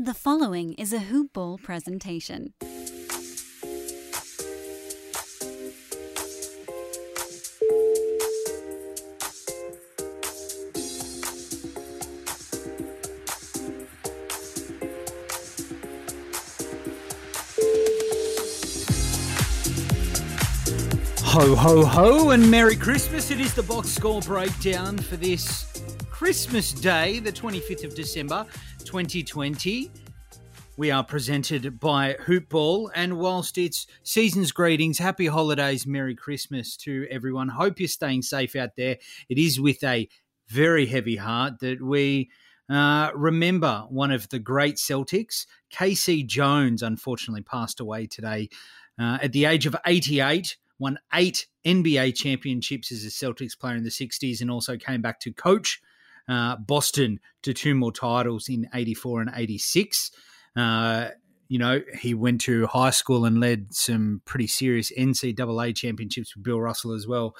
The following is a Hoop Ball presentation. Ho, ho, ho, and Merry Christmas. It is the box score breakdown for this Christmas Day, the 25th of December, 2020. We are presented by Hoop Ball, and whilst it's season's greetings, happy holidays, Merry Christmas to everyone. Hope you're staying safe out there. It is with a very heavy heart that we uh, remember one of the great Celtics, K.C. Jones, unfortunately passed away today uh, at the age of 88 won eight NBA championships as a Celtics player in the 60s and also came back to coach uh, Boston to two more titles in 84 and 86. Uh, you know, he went to high school and led some pretty serious NCAA championships with Bill Russell as well.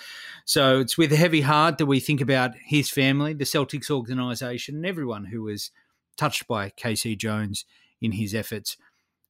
So it's with a heavy heart that we think about his family, the Celtics organization, and everyone who was touched by KC Jones in his efforts.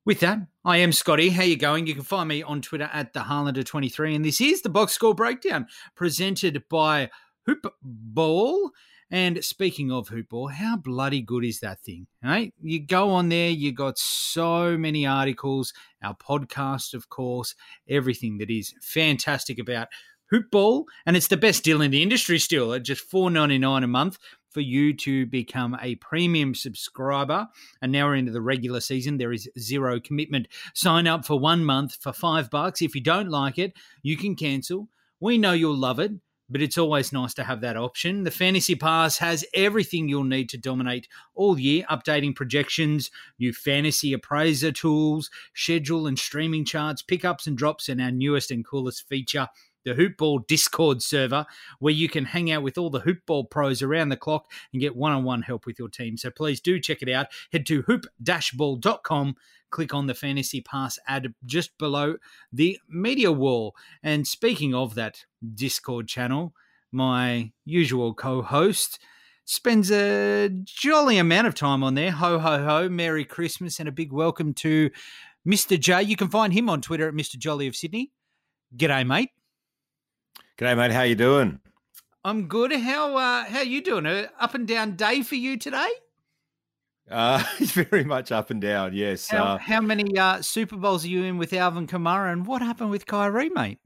With that, I am Scotty. How you going? You can find me on Twitter at the Harlander23, and this is the box score breakdown presented by Hoop Ball. And speaking of hoop ball, how bloody good is that thing? Right? You go on there, you got so many articles, our podcast, of course, everything that is fantastic about hoop ball, and it's the best deal in the industry still at just four ninety nine a month for you to become a premium subscriber. And now we're into the regular season. There is zero commitment. Sign up for one month for five bucks. If you don't like it, you can cancel. We know you'll love it but it's always nice to have that option. The Fantasy Pass has everything you'll need to dominate all year, updating projections, new fantasy appraiser tools, schedule and streaming charts, pickups and drops, and our newest and coolest feature, the Hoopball Discord server, where you can hang out with all the Hoopball pros around the clock and get one on one help with your team. So please do check it out. Head to hoop-ball.com click on the Fantasy Pass ad just below the media wall. And speaking of that Discord channel, my usual co host spends a jolly amount of time on there. Ho, ho, ho. Merry Christmas and a big welcome to Mr. J. You can find him on Twitter at Mr. Jolly of Sydney. G'day, mate. G'day, mate. How you doing? I'm good. How uh, how you doing? A up and down day for you today? Uh, it's very much up and down. Yes. How, uh, how many uh, Super Bowls are you in with Alvin Kamara, and what happened with Kyrie, mate?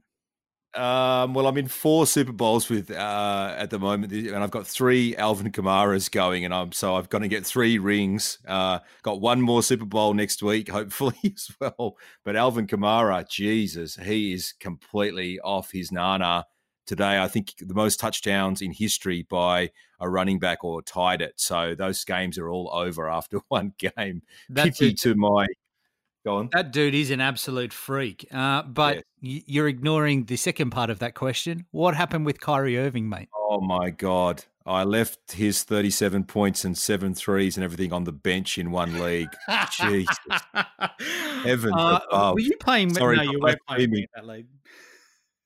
Um, well, I'm in four Super Bowls with uh, at the moment, and I've got three Alvin Kamara's going, and I'm so I've got to get three rings. Uh, got one more Super Bowl next week, hopefully as well. But Alvin Kamara, Jesus, he is completely off his nana today. I think the most touchdowns in history by a running back or tied it. So those games are all over after one game. That's Pity to my. Go on. That dude is an absolute freak. Uh, but yes. you're ignoring the second part of that question. What happened with Kyrie Irving, mate? Oh my god! I left his 37 points and seven threes and everything on the bench in one league. Jesus. Heaven Uh, above. were you playing? Sorry, no, you weren't playing that league.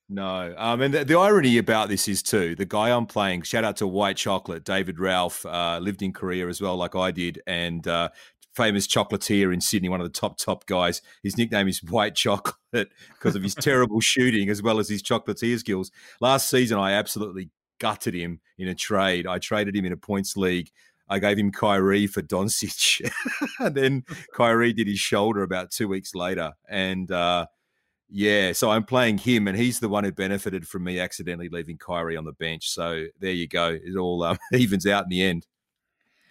No. Um, and the, the irony about this is, too, the guy I'm playing, shout out to White Chocolate, David Ralph, uh, lived in Korea as well, like I did, and uh, famous chocolatier in Sydney, one of the top, top guys. His nickname is White Chocolate because of his terrible shooting as well as his chocolatier skills. Last season, I absolutely gutted him in a trade. I traded him in a points league. I gave him Kyrie for Doncic. and then Kyrie did his shoulder about two weeks later. And uh, yeah, so I'm playing him, and he's the one who benefited from me accidentally leaving Kyrie on the bench. So there you go. It all um, evens out in the end.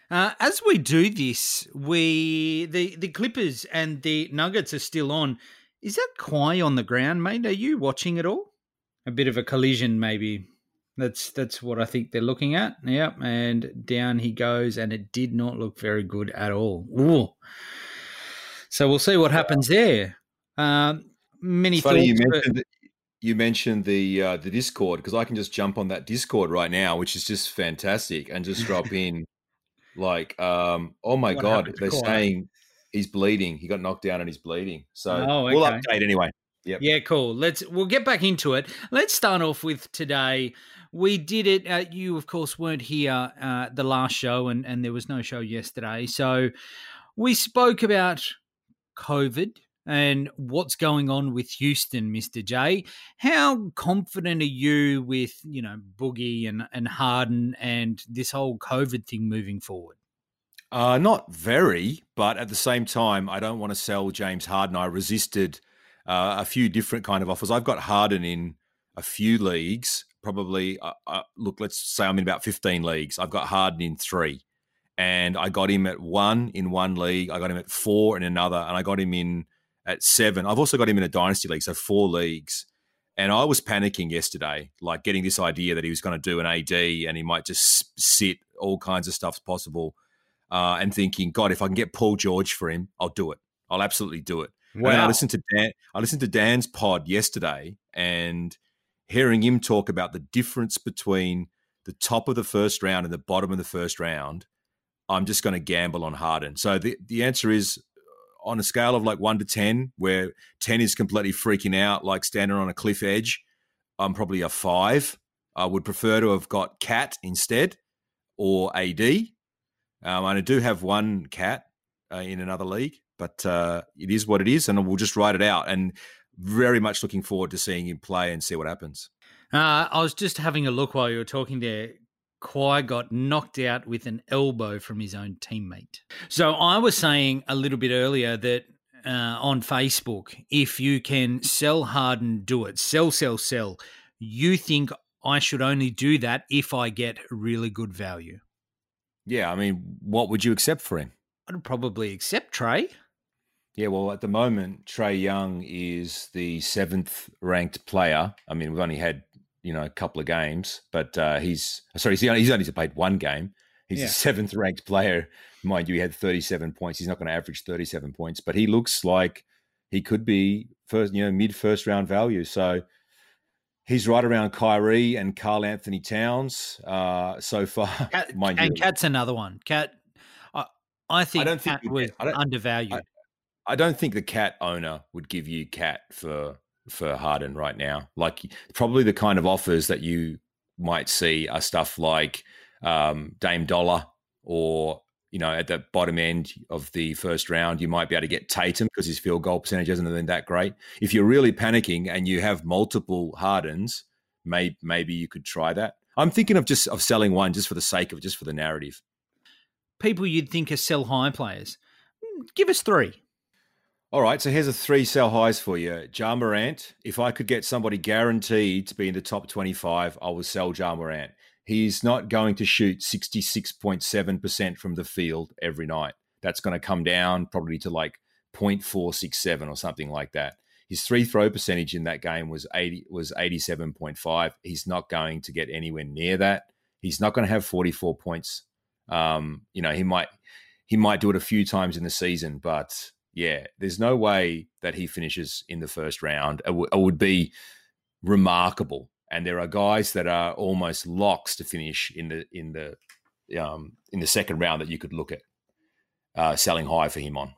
Uh, as we do this, we the the Clippers and the Nuggets are still on. Is that Kawhi on the ground, mate? Are you watching it all? A bit of a collision, maybe. That's that's what I think they're looking at. Yep, and down he goes, and it did not look very good at all. Ooh. So we'll see what happens there. Um, many you thoughts, but- mentioned, you mentioned the uh, the Discord because I can just jump on that Discord right now, which is just fantastic, and just drop in like, um, oh my What god, they're saying he's bleeding. He got knocked down and he's bleeding. So Oh, we'll update anyway. Yep. Yeah, cool. Let's we'll get back into it. Let's start off with today. We did it. Uh, you, of course, weren't here uh, the last show, and and there was no show yesterday. So we spoke about COVID and what's going on with Houston, Mister J. How confident are you with you know Boogie and and Harden and this whole COVID thing moving forward? Uh, not very, but at the same time, I don't want to sell James Harden. I resisted uh, a few different kind of offers. I've got Harden in a few leagues. Probably, uh, uh, look, let's say I'm in about 15 leagues. I've got Harden in three, and I got him at one in one league. I got him at four in another, and I got him in at seven. I've also got him in a dynasty league, so four leagues. And I was panicking yesterday, like getting this idea that he was going to do an AD and he might just sit, all kinds of stuff's possible uh, and thinking, God, if I can get Paul George for him, I'll do it. I'll absolutely do it. And I listened to Dan. I listened to Dan's pod yesterday, and hearing him talk about the difference between the top of the first round and the bottom of the first round, I'm just going to gamble on Harden. So the the answer is on a scale of like one to ten, where ten is completely freaking out, like standing on a cliff edge. I'm probably a five. I would prefer to have got Cat instead or AD. Um, and I do have one cat uh, in another league, but uh, it is what it is, and we'll just write it out. And very much looking forward to seeing him play and see what happens. Uh, I was just having a look while you were talking there. Kawhi got knocked out with an elbow from his own teammate. So I was saying a little bit earlier that uh, on Facebook, if you can sell Harden, do it. Sell, sell, sell. You think I should only do that if I get really good value? Yeah, I mean, what would you accept for him? I'd probably accept Trae. Yeah, well, at the moment, Trae Young is the seventh ranked player. I mean, we've only had you know a couple of games, but uh, he's sorry, he's only, he's only played one game. He's Yeah. the seventh ranked player, mind you. He had thirty seven points. He's not going to average thirty seven points, but he looks like he could be first, you know, mid first round value. So he's right around Kyrie and Karl-Anthony Towns uh, so far. Cat, mind and you, Cat's another one. Cat, I, I think I don't think Cat was I undervalued. I don't think the cat owner would give you cat for for Harden right now. Like probably the kind of offers that you might see are stuff like um, Dame Dollar or you know at the bottom end of the first round you might be able to get Tatum because his field goal percentage hasn't been that great. If you're really panicking and you have multiple Hardens, may, maybe you could try that. I'm thinking of just of selling one just for the sake of just for the narrative. People you'd think are sell high players. Mm, Give us three. All right, so here's a three sell highs for you. Ja Morant, if I could get somebody guaranteed to be in the top 25, I will sell Ja Morant. He's not going to shoot 66.7% from the field every night. That's going to come down probably to like 0.467 or something like that. His three throw percentage in that game was 80 was 87.5. He's not going to get anywhere near that. He's not going to have 44 points. Um, you know, he might he might do it a few times in the season, but yeah, there's no way that he finishes in the first round. It, w- it would be remarkable and there are guys that are almost locks to finish in the in the um, in the second round that you could look at uh, selling high for him on.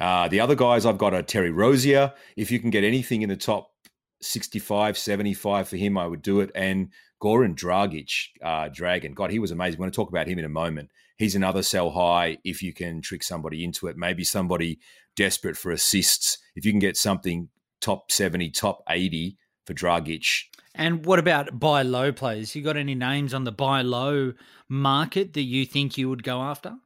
Uh, the other guys I've got are Terry Rozier. If you can get anything in the top 65, 75 for him, I would do it. And Goran Dragic, uh, Dragon. God, he was amazing. We're going to talk about him in a moment. He's another sell high if you can trick somebody into it. Maybe somebody desperate for assists. If you can get something top 70, top 80 for Dragic. And what about buy low players? You got any names on the buy low market that you think you would go after?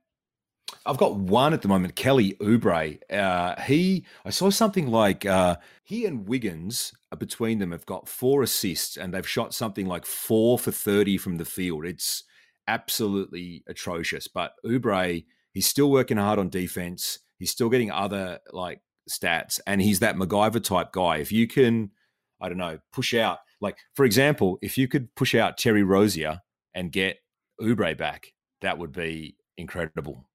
I've got one at the moment, Kelly Oubre. Uh, he, I saw something like uh, he and Wiggins uh, between them have got four assists, and they've shot something like four for thirty from the field. It's absolutely atrocious. But Oubre, he's still working hard on defense. He's still getting other like stats, and he's that MacGyver type guy. If you can, I don't know, push out like for example, if you could push out Terry Rozier and get Oubre back, that would be incredible.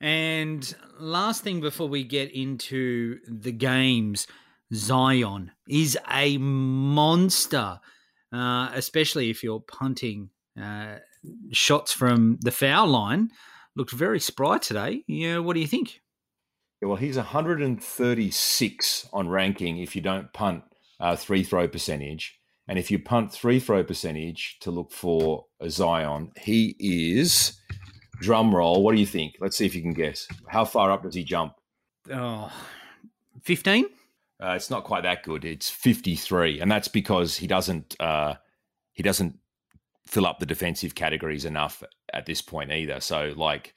And last thing before we get into the games, Zion is a monster, uh, especially if you're punting uh, shots from the foul line. Looked very spry today. Yeah, what do you think? Yeah, well, he's 136 on ranking if you don't punt uh, three throw percentage. And if you punt three throw percentage to look for a Zion, he is drum roll. What do you think? Let's see if you can guess. How far up does he jump? Oh, 15? Uh, it's not quite that good. It's 53, and that's because he doesn't uh, he doesn't fill up the defensive categories enough at this point either. So like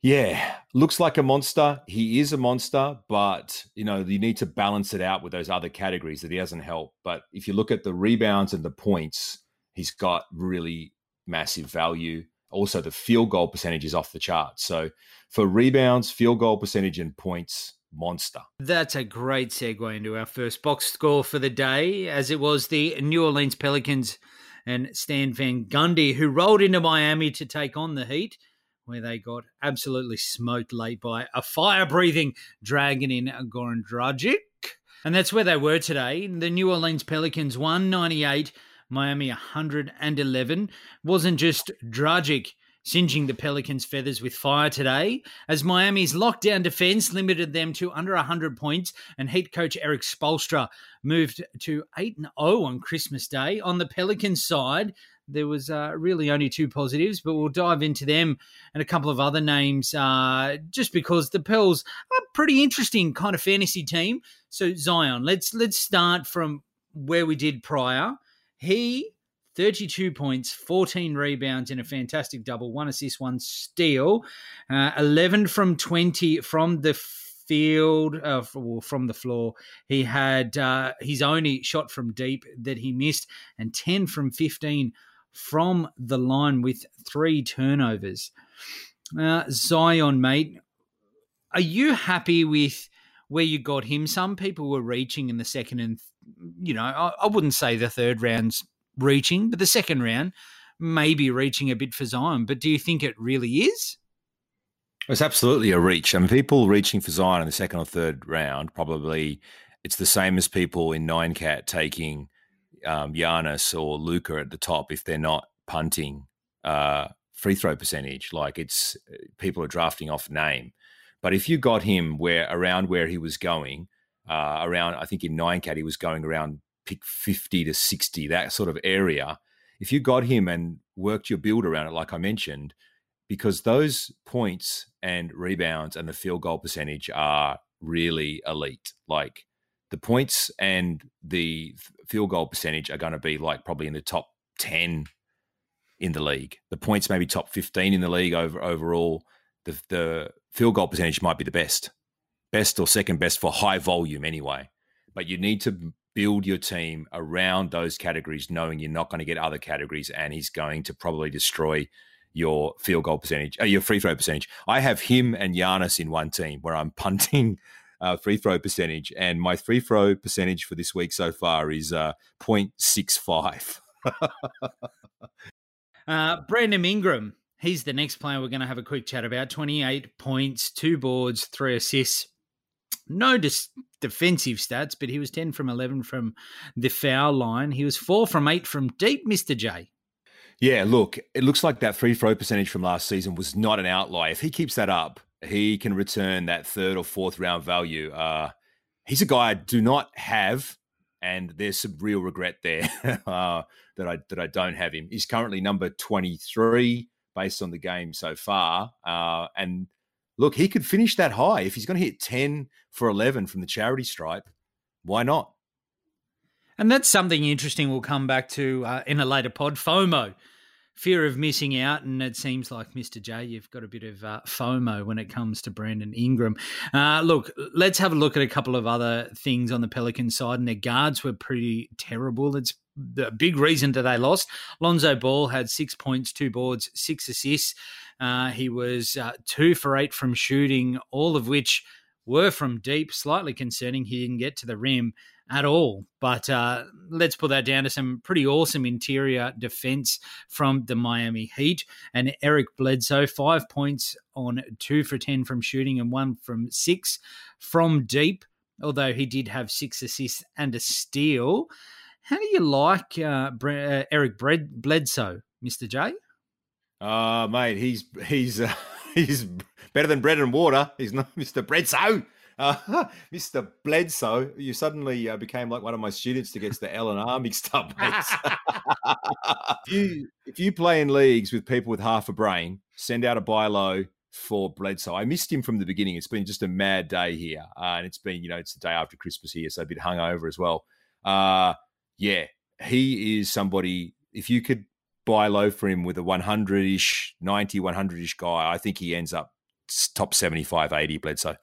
yeah, looks like a monster. He is a monster, but you know, you need to balance it out with those other categories that he doesn't help. But if you look at the rebounds and the points, he's got really massive value. Also, the field goal percentage is off the chart. So for rebounds, field goal percentage, and points, monster. That's a great segue into our first box score for the day, as it was the New Orleans Pelicans and Stan Van Gundy who rolled into Miami to take on the Heat, where they got absolutely smoked late by a fire breathing dragon in Goran Dragic. And that's where they were today. The New Orleans Pelicans 198 Miami 111. Wasn't just Dragic singeing the Pelicans' feathers with fire today, as Miami's lockdown defense limited them to under 100 points, and Heat coach Erik Spoelstra moved to 8 0 on Christmas Day. On the Pelicans' side, there was uh, really only two positives, but we'll dive into them and a couple of other names uh, just because the Pels are a pretty interesting kind of fantasy team. So Zion, let's let's start from where we did prior. He 32 points, 14 rebounds in a fantastic double, one assist, one steal, uh, 11 from 20 from the field, uh, from the floor. He had uh, his only shot from deep that he missed, and 10 from 15 from the line with three turnovers. Uh, Zion, mate, are you happy with where you got him? Some people were reaching in the second and, you know, I, I wouldn't say the third round's reaching, but the second round maybe reaching a bit for Zion. But do you think it really is? It's absolutely a reach. I mean, people reaching for Zion in the second or third round probably it's the same as people in nine cat taking um, Giannis or Luka at the top if they're not punting uh, free throw percentage. Like it's people are drafting off name. But if you got him where around where he was going, uh, around I think in nine cat he was going around pick 50 to 60, that sort of area. If you got him and worked your build around it, like I mentioned, because those points and rebounds and the field goal percentage are really elite. Like the points and the field goal percentage are going to be like probably in the top 10 in the league. The points maybe top 15 in the league over overall. The, the field goal percentage might be the best, best or second best for high volume anyway. But you need to build your team around those categories, knowing you're not going to get other categories, and he's going to probably destroy your field goal percentage, uh, your free throw percentage. I have him and Giannis in one team where I'm punting uh, free throw percentage, and my free throw percentage for this week so far is uh, 0.65. uh, Brandon Ingram, he's the next player we're going to have a quick chat about. 28 points, two boards, three assists no dis- defensive stats, but he was 10 from 11 from the foul line. He was 4 from 8 from deep, Mr. J. Yeah, look, it looks like that free throw percentage from last season was not an outlier. If he keeps that up, he can return that third or fourth round value. Uh, he's a guy I do not have, and there's some real regret there uh, that I that I don't have him. He's currently number 23 based on the game so far, uh, and look, he could finish that high if he's going to hit 10 for 11 from the charity stripe. Why not? And that's something interesting we'll come back to uh, in a later pod. FOMO, fear of missing out. And it seems like, Mr. J, you've got a bit of uh, FOMO when it comes to Brandon Ingram. Uh, look, let's have a look at a couple of other things on the Pelican side. And their guards were pretty terrible. It's the big reason that they lost. Lonzo Ball had six points, two boards, six assists. Uh, he was uh, two for eight from shooting, all of which were from deep. Slightly concerning. He didn't get to the rim at all. But uh, let's put that down to some pretty awesome interior defense from the Miami Heat. And Eric Bledsoe, five points on two for 10 from shooting and one from six from deep, although he did have six assists and a steal. How do you like uh, uh Eric Bledsoe, Mr. J? Uh, mate, he's he's uh, he's better than bread and water. He's not Mr. Bledsoe. Uh, Mr. Bledsoe, you suddenly uh, became like one of my students that gets the L and R mixed up. if, you, if you play in leagues with people with half a brain, send out a buy low for Bledsoe. I missed him from the beginning. It's been just a mad day here, uh, and it's been you know it's the day after Christmas here, so a bit hungover as well. Uh, yeah, he is somebody. If you could buy low for him with a 100 ish, 90, 100 ish guy, I think he ends up top 75, 80 Bledsoe.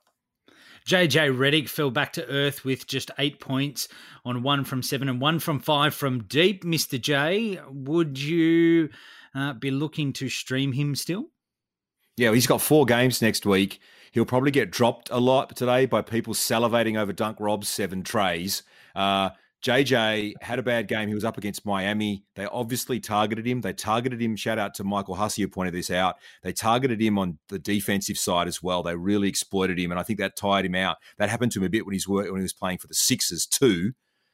JJ Redick fell back to earth with just eight points on one from seven and one from five from deep. Mr. J, would you uh, be looking to stream him still? Yeah, he's got four games next week. He'll probably get dropped a lot today by people salivating over Dunk Rob's seven treys. Uh, JJ had a bad game. He was up against Miami. They obviously targeted him. They targeted him. Shout out to Michael Hussey who pointed this out. They targeted him on the defensive side as well. They really exploited him, and I think that tired him out. That happened to him a bit when he's when he was playing for the Sixers too.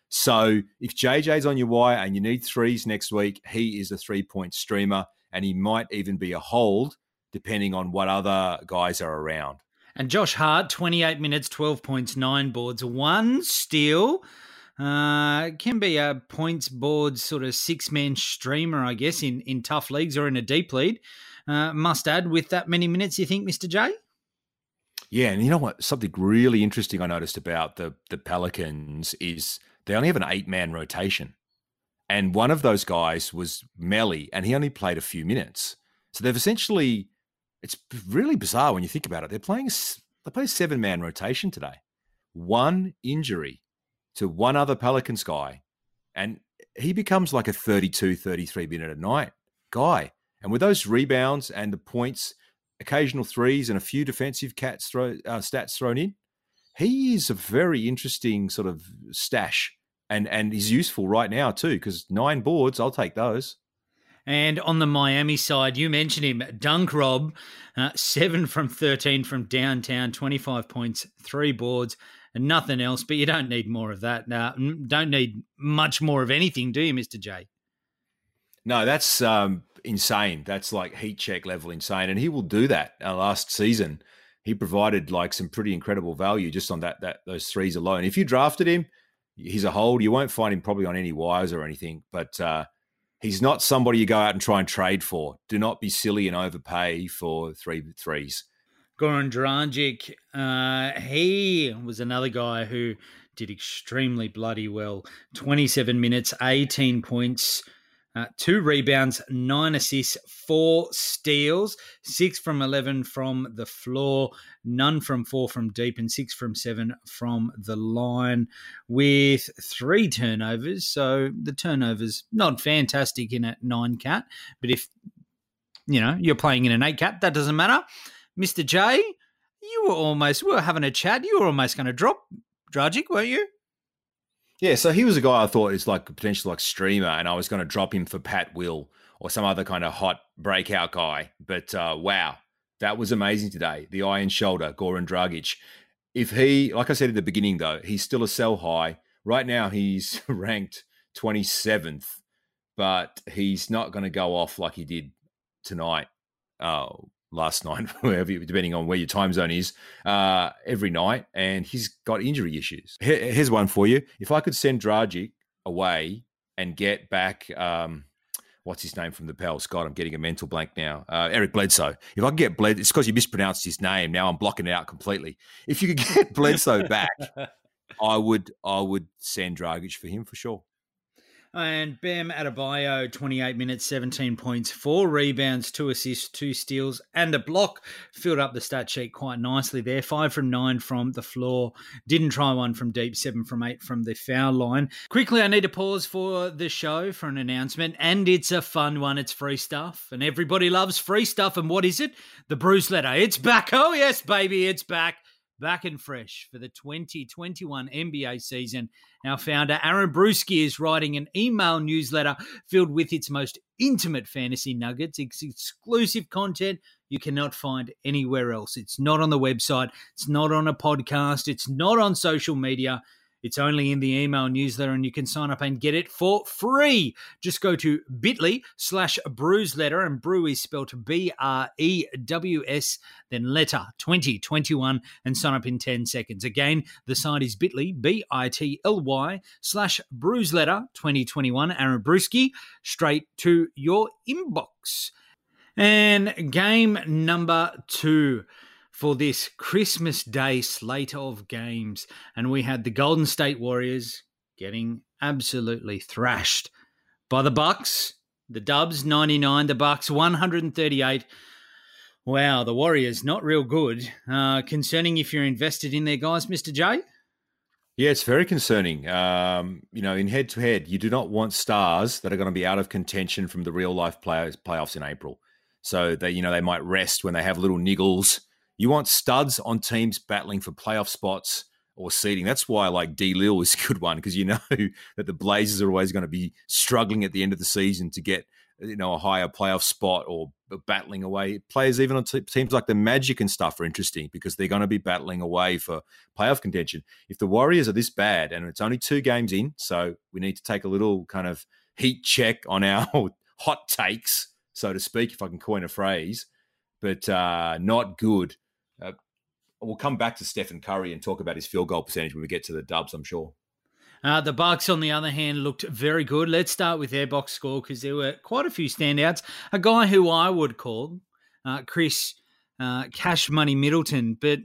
So if JJ's on your wire and you need threes next week, he is a three point streamer, and he might even be a hold depending on what other guys are around. And Josh Hart, 28 minutes, 12 points, nine boards, one steal. Uh, can be a points board sort of six man streamer, I guess, in, in tough leagues or in a deep lead. Uh, must add with that many minutes, you think, Mr. J? Yeah, and you know what? Something really interesting I noticed about the the Pelicans is they only have an eight man rotation, and one of those guys was Melli, and he only played a few minutes. So they've essentially, it's really bizarre when you think about it. They're playing they play a seven man rotation today. One injury to one other Pelicans guy, and he becomes like a 32, 33 minute a night guy. And with those rebounds and the points, occasional threes, and a few defensive cats throw, uh, stats thrown in, he is a very interesting sort of stash. And, and he's useful right now too, because nine boards, I'll take those. And on the Miami side, you mentioned him, Dunk Rob, uh, seven from 13 from downtown, 25 points, three boards, and nothing else. But you don't need more of that. Now, don't need much more of anything, do you, Mister J? No, that's um, insane. That's like heat check level insane, and he will do that. Uh, last season, he provided like some pretty incredible value just on that that those threes alone. If you drafted him, he's a hold. You won't find him probably on any wires or anything, but. Uh, he's not somebody you go out and try and trade for. Do not be silly and overpay for three threes. Goran Dragic, uh, he was another guy who did extremely bloody well. 27 minutes, 18 points, uh, two rebounds, nine assists, four steals, six from 11 from the floor, none from four from deep, and six from seven from the line with three turnovers. So the turnovers, not fantastic in a nine cat, but if you know you're playing in an eight cat, that doesn't matter. Mr. J, you were almost, we were having a chat. You were almost going to drop Dragic, weren't you? Yeah, so he was a guy I thought is like a potential like streamer, and I was going to drop him for Pat Will or some other kind of hot breakout guy. But uh, wow, that was amazing today. The iron shoulder, Goran Dragic. if he, like I said at the beginning, though, he's still a sell high. Right now, he's ranked 27th, but he's not going to go off like he did tonight, uh, last night, wherever, depending on where your time zone is, uh, every night. And he's got injury issues. Here's one for you. If I could send Dragic away and get back, um, what's his name from the Pels? God, I'm getting a mental blank now. Uh, Eric Bledsoe. If I could get Bled, it's because you mispronounced his name. Now I'm blocking it out completely. If you could get Bledsoe back, I would I would send Dragic for him for sure. And Bam Adebayo, 28 minutes, 17 points, four rebounds, two assists, two steals, and a block. Filled up the stat sheet quite nicely there. Five from nine from the floor. Didn't try one from deep, seven from eight from the foul line. Quickly, I need to pause for the show for an announcement, and it's a fun one. It's free stuff, and everybody loves free stuff. And what is it? The Brews Letter. It's back. Oh, yes, baby, it's back back and fresh for the 2021 NBA season. Our founder, Aaron Bruski, is writing an email newsletter filled with its most intimate fantasy nuggets. It's exclusive content you cannot find anywhere else. It's not on the website, it's not on a podcast, it's not on social media. It's only in the email newsletter and you can sign up and get it for free. Just go to bit.ly slash brews letter and brew is spelled B R E W S, then letter 2021 and sign up in 10 seconds. Again, the site is bit.ly, B I T L Y slash brews letter 2021. Aaron Bruski, straight to your inbox. And game number two for this Christmas Day slate of games. And we had the Golden State Warriors getting absolutely thrashed by the Bucks. The Dubs 99, the Bucks 138. Wow, the Warriors not real good. Uh, concerning if you're invested in their guys, Mr. J. Yeah, it's very concerning. Um, you know, in head to head, you do not want stars that are going to be out of contention from the real life playoffs in April. So they, you know, they might rest when they have little niggles you want studs on teams battling for playoff spots or seeding. That's why like D Lil is a good one because you know that the Blazers are always going to be struggling at the end of the season to get you know a higher playoff spot or battling away. Players even on t- teams like the Magic and stuff are interesting because they're going to be battling away for playoff contention. If the Warriors are this bad and it's only two games in, so we need to take a little kind of heat check on our hot takes, so to speak, if I can coin a phrase, but uh, not good we'll come back to Stephen Curry and talk about his field goal percentage when we get to the Dubs. I'm sure. Uh, the Bucks, on the other hand, looked very good. Let's start with their box score because there were quite a few standouts. A guy who I would call uh, Khris uh, Cash Money Middleton, but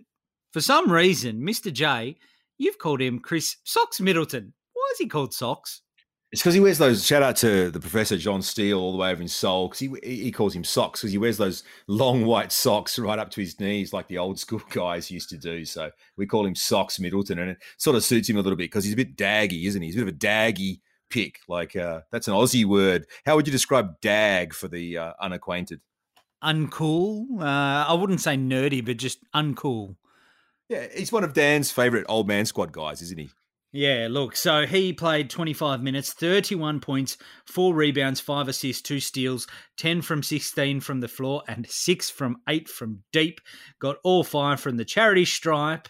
for some reason, Mr. J, you've called him Khris Socks Middleton. Why is he called Socks? It's because he wears those. Shout out to the professor John Steele all the way over in Seoul because he he calls him socks because he wears those long white socks right up to his knees like the old school guys used to do. So we call him Socks Middleton, and it sort of suits him a little bit because he's a bit daggy, isn't he? He's a bit of a daggy pick. Like uh, that's an Aussie word. How would you describe dag for the uh, unacquainted? Uncool. Uh, I wouldn't say nerdy, but just uncool. Yeah, he's one of Dan's favorite old man squad guys, isn't he? Yeah, look, so he played 25 minutes, 31 points, four rebounds, five assists, two steals, 10 from 16 from the floor, and six from eight from deep. Got all five from the charity stripe.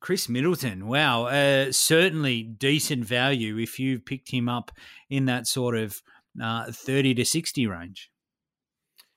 Khris Middleton, wow, uh, certainly decent value if you've picked him up in that sort of uh, 30 to 60 range.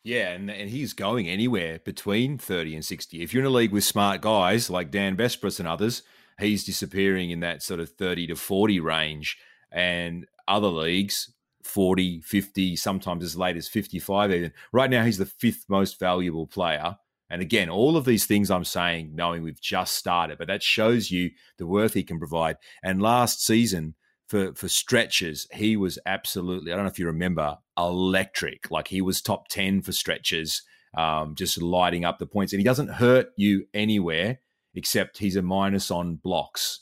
Yeah, and, and he's going anywhere between 30 and 60. If you're in a league with smart guys like Dan Besbris and others, he's disappearing in that sort of 30 to 40 range. And other leagues, 40, 50, sometimes as late as 55 even. Right now, he's the fifth most valuable player. And again, all of these things I'm saying, knowing we've just started, but that shows you the worth he can provide. And last season, for for stretches, he was absolutely, I don't know if you remember, electric. Like he was top 10 for stretches, um, just lighting up the points. And he doesn't hurt you anywhere except he's a minus on blocks.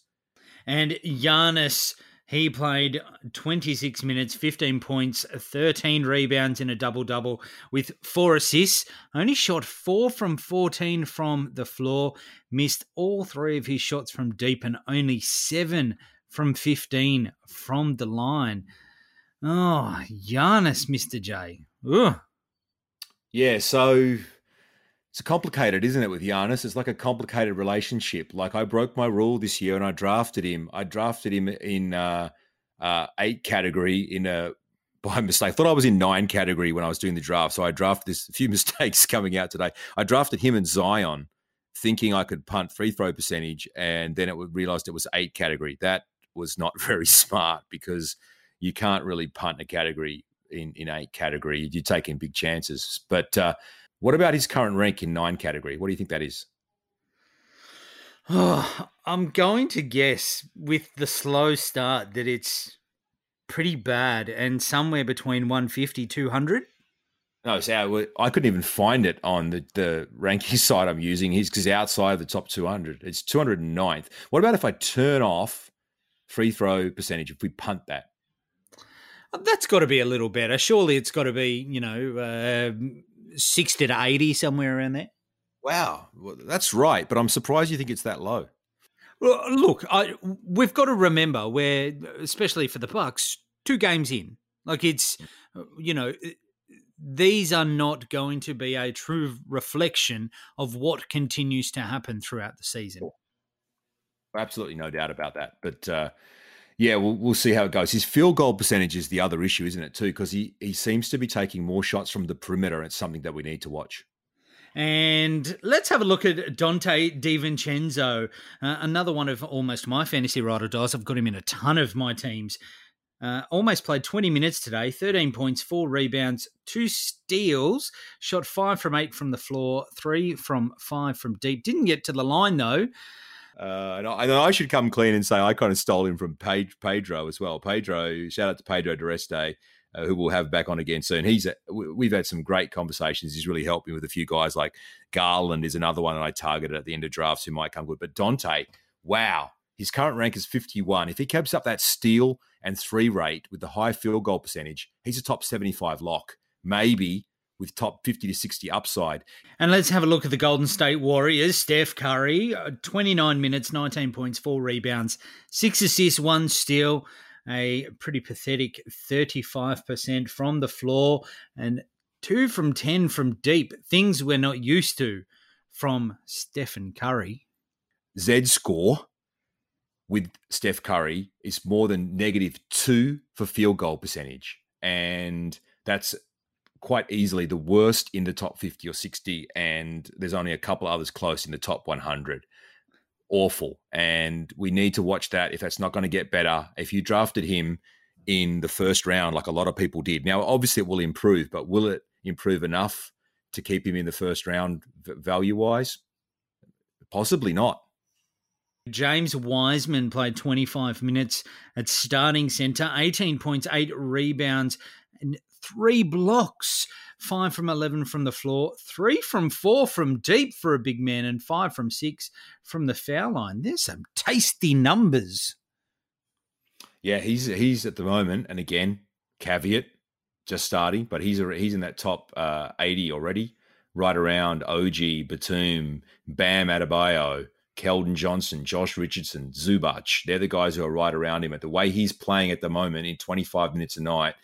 And Giannis, he played 26 minutes, 15 points, 13 rebounds in a double double with four assists. Only shot four from 14 from the floor, missed all three of his shots from deep, and only seven from 15 from the line. Oh, Giannis, Mr. J. Ugh. Yeah, so It's complicated, isn't it, with Giannis? It's like a complicated relationship. Like I broke my rule this year and I drafted him. I drafted him in uh, uh, eight category in a by mistake. Thought I was in nine category when I was doing the draft. So I drafted this few mistakes coming out today. I drafted him and Zion thinking I could punt free throw percentage, and then it realized it was eight category. That was not very smart because you can't really punt a category in, in eight category. You're taking big chances. But uh, what about his current rank in nine category? What do you think that is? Oh, I'm going to guess with the slow start that it's pretty bad and somewhere between 150 200. No, so I couldn't even find it on the, the ranking site I'm using. He's because outside of the top 200. It's 209th. What about if I turn off free throw percentage if we punt that? That's got to be a little better. Surely it's got to be, you know, uh, 60 to 80, somewhere around there. Wow, well, that's right. But I'm surprised you think it's that low. Well, look, I, we've got to remember where, especially for the Bucks, two games in, like it's, you know, these are not going to be a true reflection of what continues to happen throughout the season. Absolutely, no doubt about that. But uh, yeah, we'll, we'll see how it goes. His field goal percentage is the other issue, isn't it, too? Because he, he seems to be taking more shots from the perimeter. It's something that we need to watch. And let's have a look at Donte DiVincenzo, uh, another one of almost my fantasy rider dice. I've got him in a ton of my teams. Uh, almost played 20 minutes today, 13 points, four rebounds, two steals, shot five from eight from the floor, three from five from deep. Didn't get to the line though. Uh, and, I, and, I, should come clean and say I kind of stole him from Pedro as well. Pedro, shout out to Pedro Dureste, uh, who we'll have back on again soon. He's a, we've had some great conversations. He's really helped me with a few guys like Garland is another one that I targeted at the end of drafts who might come good. But Donte, wow, his current rank is 51. If he keeps up that steal and three rate with the high field goal percentage, he's a top 75 lock. Maybe with top 50 to 60 upside. And let's have a look at the Golden State Warriors. Steph Curry, uh, 29 minutes, 19 points, four rebounds, six assists, one steal, a pretty pathetic 35% from the floor, and two from 10 from deep. Things we're not used to from Stephen Curry. Z score with Steph Curry is more than negative two for field goal percentage. And that's quite easily the worst in the top 50 or 60, and there's only a couple others close in the top 100. Awful. And we need to watch that if that's not going to get better. If you drafted him in the first round, like a lot of people did, now obviously it will improve, but will it improve enough to keep him in the first round value wise? Possibly not. James Wiseman played 25 minutes at starting centre, 18 points, eight rebounds, and three blocks, five from 11 from the floor, three from four from deep for a big man, and five from six from the foul line. There's some tasty numbers. Yeah, he's he's at the moment, and again, caveat, just starting, but he's he's in that top uh, 80 already, right around OG, Batum, Bam Adebayo, Keldon Johnson, Josh Richardson, Zubac. They're the guys who are right around him. At the way he's playing at the moment in 25 minutes a night,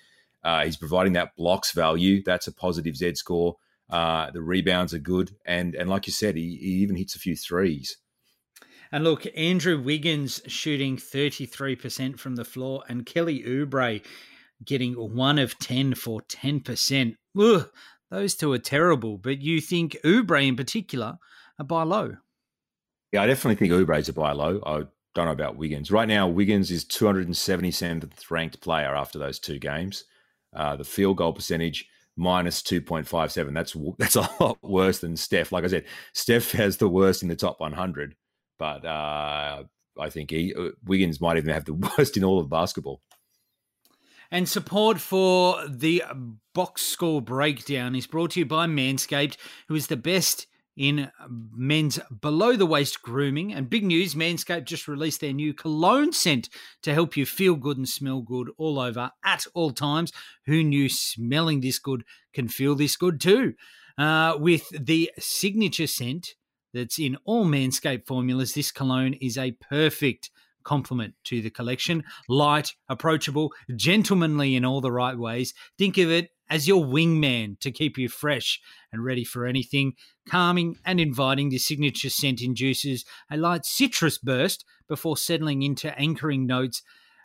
uh, he's providing that blocks value. That's a positive Z score. Uh, the rebounds are good, and and like you said, he, he even hits a few threes. And look, Andrew Wiggins shooting 33% from the floor, and Kelly Oubre getting one of 10 for 10%. Ugh, those two are terrible, but you think Oubre in particular a buy low? Yeah, I definitely think Oubre's a buy low. I don't know about Wiggins. Right now, Wiggins is 277th ranked player after those two games. Uh, the field goal percentage minus 2.57. That's that's a lot worse than Steph. Like I said, Steph has the worst in the top 100, but uh, I think he, uh, Wiggins might even have the worst in all of basketball. And support for the box score breakdown is brought to you by Manscaped, who is the best in men's below the waist grooming. And big news Manscaped just released their new cologne scent to help you feel good and smell good all over at all times. Who knew smelling this good can feel this good too? Uh, with the signature scent that's in all Manscaped formulas, this cologne is a perfect complement to the collection. Light, approachable, gentlemanly in all the right ways. Think of it as your wingman to keep you fresh and ready for anything. Calming and inviting, the signature scent induces a light citrus burst before settling into anchoring notes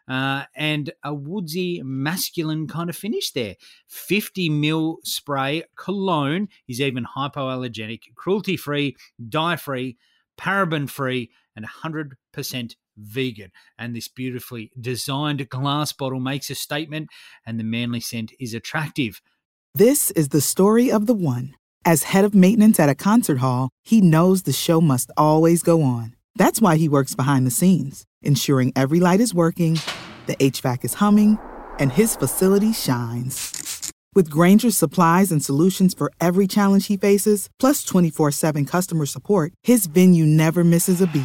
uh, and a woodsy, masculine kind of finish there. 50 mil spray cologne is even hypoallergenic, cruelty free, dye free, paraben free, and 100% vegan. And this beautifully designed glass bottle makes a statement, and the manly scent is attractive. This is the story of the one. As head of maintenance at a concert hall, he knows the show must always go on. That's why he works behind the scenes, ensuring every light is working, the HVAC is humming, and his facility shines. With Grainger's supplies and solutions for every challenge he faces, plus 24 7 customer support, his venue never misses a beat.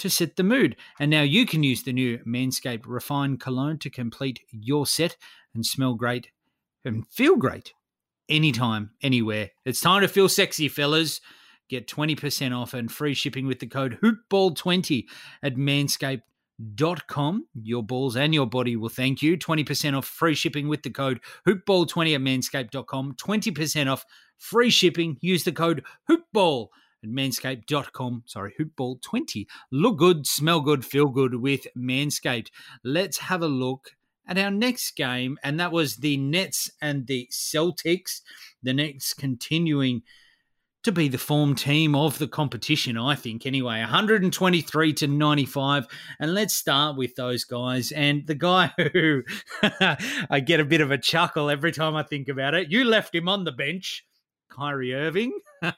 to set the mood. And now you can use the new Manscaped Refined Cologne to complete your set and smell great and feel great anytime, anywhere. It's time to feel sexy, fellas. Get 20% off and free shipping with the code HoopBall20 at manscaped.com. Your balls and your body will thank you. 20% off free shipping with the code HoopBall20 at manscaped.com. 20% off free shipping. Use the code HoopBall at manscaped.com. Sorry, hoopball20. Look good, smell good, feel good with Manscaped. Let's have a look at our next game, and that was the Nets and the Celtics. The Nets continuing to be the form team of the competition, I think, anyway. 123 to 95. And let's start with those guys. And the guy who I get a bit of a chuckle every time I think about it. You left him on the bench, Kyrie Irving.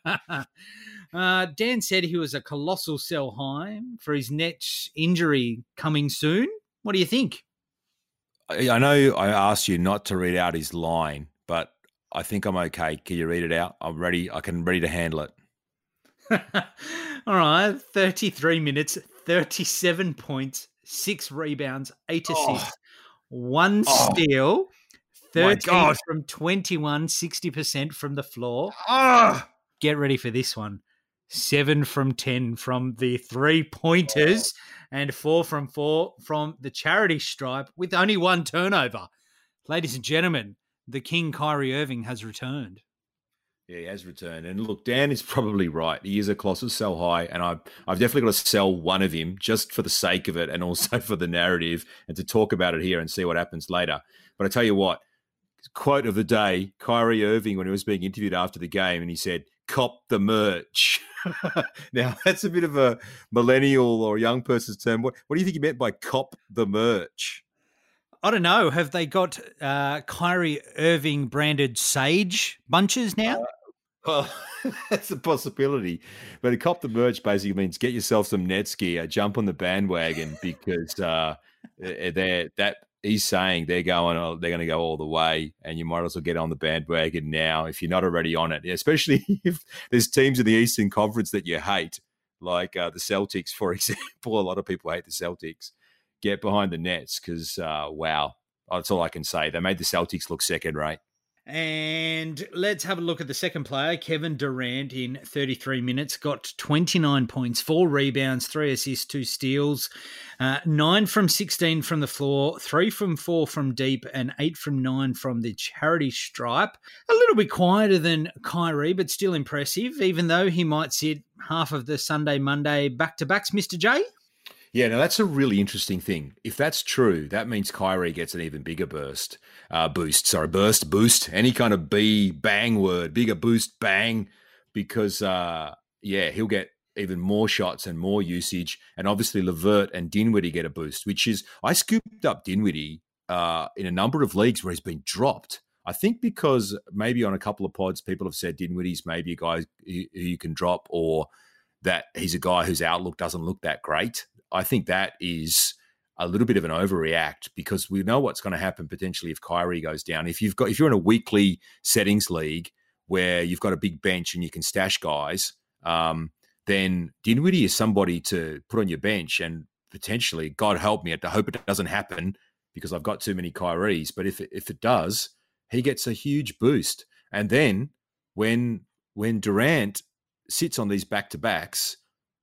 Uh, Dan said he was a colossal sell high for his Nets injury coming soon. What do you think? I know I asked you not to read out his line, but I think I'm okay. Can you read it out? I'm ready. I can ready to handle it. All right, 33 minutes, 37 points, six rebounds, eight assists, oh. one oh. steal, 13 from 21, 60% from the floor. Oh. Get ready for this one seven from 10 from the three pointers and four from four from the charity stripe with only one turnover. Ladies and gentlemen, the King Kyrie Irving has returned. Yeah, he has returned. And look, Dan is probably right. He is a colossal sell high, and I've I've definitely got to sell one of him just for the sake of it, and also for the narrative, and to talk about it here and see what happens later. But I tell you what, quote of the day: Kyrie Irving when he was being interviewed after the game, and he said, "Cop the merch." now that's a bit of a millennial or young person's term. What, what do you think he meant by cop the merch? I don't know. Have they got uh, Kyrie Irving branded sage bunches now? Uh, well, that's a possibility. But a cop the merch basically means get yourself some Nets gear, jump on the bandwagon because uh, they're that he's saying they're going they're going to go all the way and you might as well get on the bandwagon now if you're not already on it especially if there's teams in the eastern conference that you hate like uh, the Celtics, for example. A lot of people hate the Celtics. Get behind the nets because, uh, wow, that's all I can say. They made the Celtics look second rate. And let's have a look at the second player, Kevin Durant, in 33 minutes, got 29 points, four rebounds, three assists, two steals, uh, nine from 16 from the floor, three from four from deep, and eight from nine from the charity stripe. A little bit quieter than Kyrie, but still impressive, even though he might sit half of the Sunday, Monday back to backs, Mr. J. Yeah, now that's a really interesting thing. If that's true, that means Kyrie gets an even bigger burst, uh, boost. Sorry, burst, boost, any kind of B bang word, bigger boost, bang, because uh, yeah, he'll get even more shots and more usage, and obviously LeVert and Dinwiddie get a boost, which is I scooped up Dinwiddie uh, in a number of leagues where he's been dropped. I think because maybe on a couple of pods, people have said Dinwiddie's maybe a guy who you can drop, or that he's a guy whose outlook doesn't look that great. I think that is a little bit of an overreact because we know what's going to happen potentially if Kyrie goes down. If you've got if you're in a weekly settings league where you've got a big bench and you can stash guys, um, then Dinwiddie is somebody to put on your bench and potentially, God help me, I hope it doesn't happen because I've got too many Kyries. But if it, if it does, he gets a huge boost. And then when when Durant sits on these back to backs,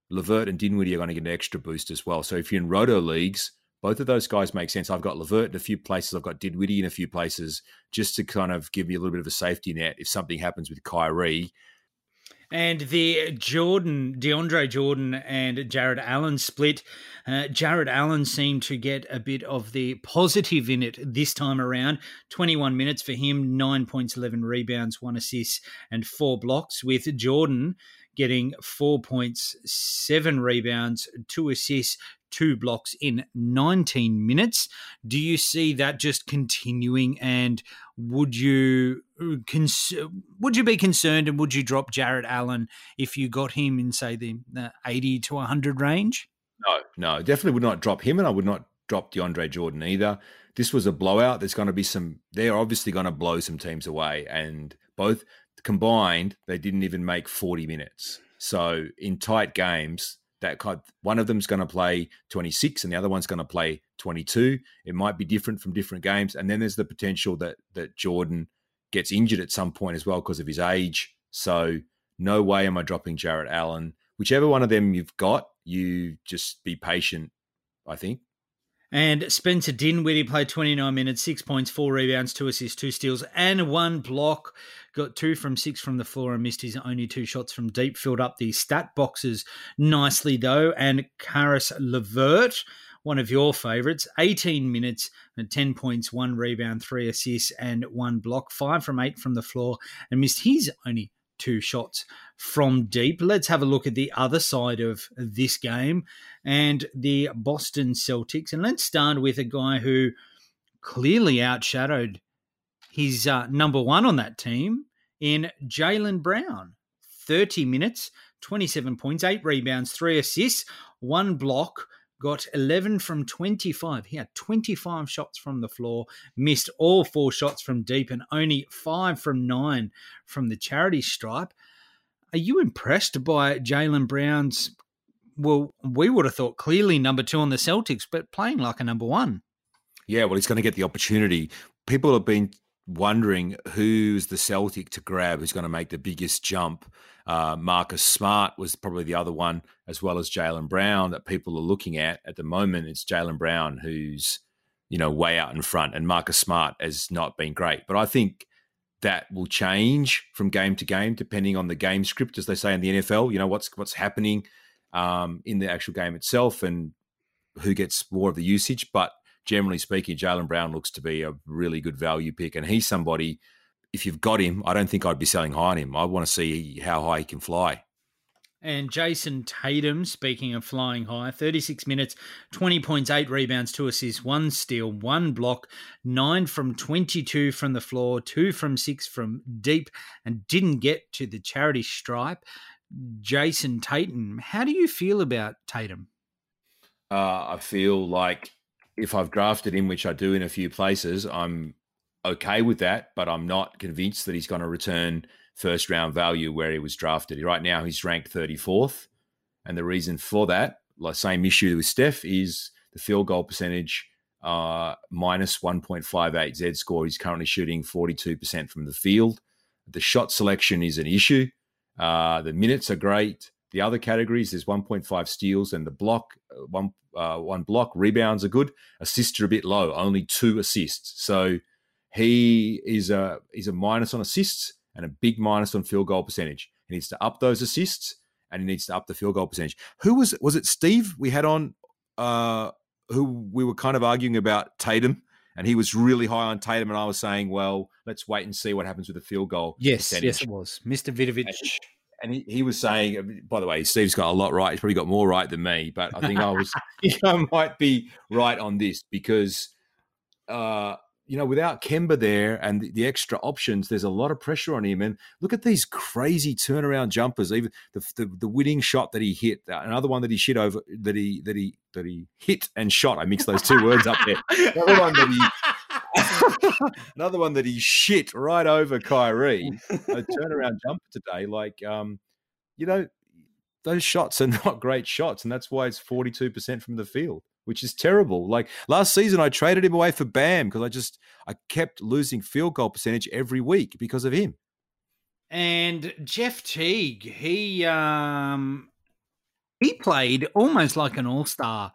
LeVert and Dinwiddie are going to get an extra boost as well. So if you're in roto leagues, both of those guys make sense. I've got LeVert in a few places. I've got Dinwiddie in a few places, just to kind of give me a little bit of a safety net if something happens with Kyrie. And the Jordan, DeAndre Jordan and Jarrett Allen split. Uh, Jarrett Allen seemed to get a bit of the positive in it this time around. 21 minutes for him, nine points, 11 rebounds, one assist, and four blocks. With Jordan getting four points, seven rebounds, two assists, two blocks in 19 minutes. Do you see that just continuing? And would you uh, cons- would you be concerned and would you drop Jarrett Allen if you got him in say the, the 80 to 100 range? No, no, definitely would not drop him, and I would not drop DeAndre Jordan either. This was a blowout. There's going to be some. They're obviously going to blow some teams away, and both combined, they didn't even make 40 minutes. So in tight games, that one of them's going to play 26 and the other one's going to play 22. It might be different from different games, and then there's the potential that that Jordan gets injured at some point as well because of his age. So no way am I dropping Jarrett Allen. Whichever one of them you've got, you just be patient. I think. And Spencer Dinwiddie played 29 minutes, six points, four rebounds, two assists, two steals, and one block. Got two from six from the floor and missed his only two shots from deep. Filled up the stat boxes nicely, though. And Caris LeVert, one of your favourites, 18 minutes and 10 points, one rebound, three assists, and one block. Five from eight from the floor and missed his only two shots from deep. Let's have a look at the other side of this game and the Boston Celtics. And let's start with a guy who clearly outshadowed his uh, number one on that team in Jaylen Brown. 30 minutes, 27 points, eight rebounds, three assists, one block got 11 from 25. He had 25 shots from the floor, missed all four shots from deep, and only five from nine from the charity stripe. Are you impressed by Jaylen Brown's? Well, we would have thought clearly number two on the Celtics, but playing like a number one. Yeah, well, he's going to get the opportunity. People have been wondering who's the Celtic to grab, who's going to make the biggest jump. Uh, Marcus Smart was probably the other one, as well as Jaylen Brown that people are looking at at the moment. It's Jaylen Brown who's you know way out in front, and Marcus Smart has not been great. But I think that will change from game to game depending on the game script, as they say in the NFL. You know what's what's happening um, in the actual game itself and who gets more of the usage, but generally speaking, Jaylen Brown looks to be a really good value pick. And he's somebody, if you've got him, I don't think I'd be selling high on him. I want to see how high he can fly. And Jayson Tatum, speaking of flying high, 36 minutes, 20 points, 8 rebounds, 2 assists, 1 steal, 1 block, 9 from 22 from the floor, 2 from 6 from deep, and didn't get to the charity stripe. Jayson Tatum, how do you feel about Tatum? Uh, I feel like if I've drafted him, which I do in a few places, I'm okay with that, but I'm not convinced that he's going to return first round value where he was drafted. Right now, he's ranked 34th. And the reason for that, like same issue with Steph, is the field goal percentage uh, minus 1.58 Z score. He's currently shooting 42% from the field. The shot selection is an issue. Uh, the minutes are great. The other categories, there's 1.5 steals and the block, uh, one uh, one block. Rebounds are good. Assists are a bit low, only two assists. So he is a he's a minus on assists and a big minus on field goal percentage. He needs to up those assists and he needs to up the field goal percentage. Who was was it? Steve we had on uh, who we were kind of arguing about Tatum, and he was really high on Tatum, and I was saying, well, let's wait and see what happens with the field goal. Yes, percentage. yes, it was Mr. Vidovic. And he, he was saying, by the way, Steve's got a lot right. He's probably got more right than me, but I think I was, I might be right on this because, uh, you know, without Kemba there and the, the, extra options, there's a lot of pressure on him. And look at these crazy turnaround jumpers. Even the, the, the winning shot that he hit, uh, another one that he shit over that he that he that he hit and shot. I mixed those two words up there. Another one that he another one that he shit right over Kyrie. A turnaround jumper today, like um, you know, those shots are not great shots, and that's why it's forty two percent from the field which is terrible. Like last season, I traded him away for Bam because I just I kept losing field goal percentage every week because of him. And Jeff Teague, he um he played almost like an all star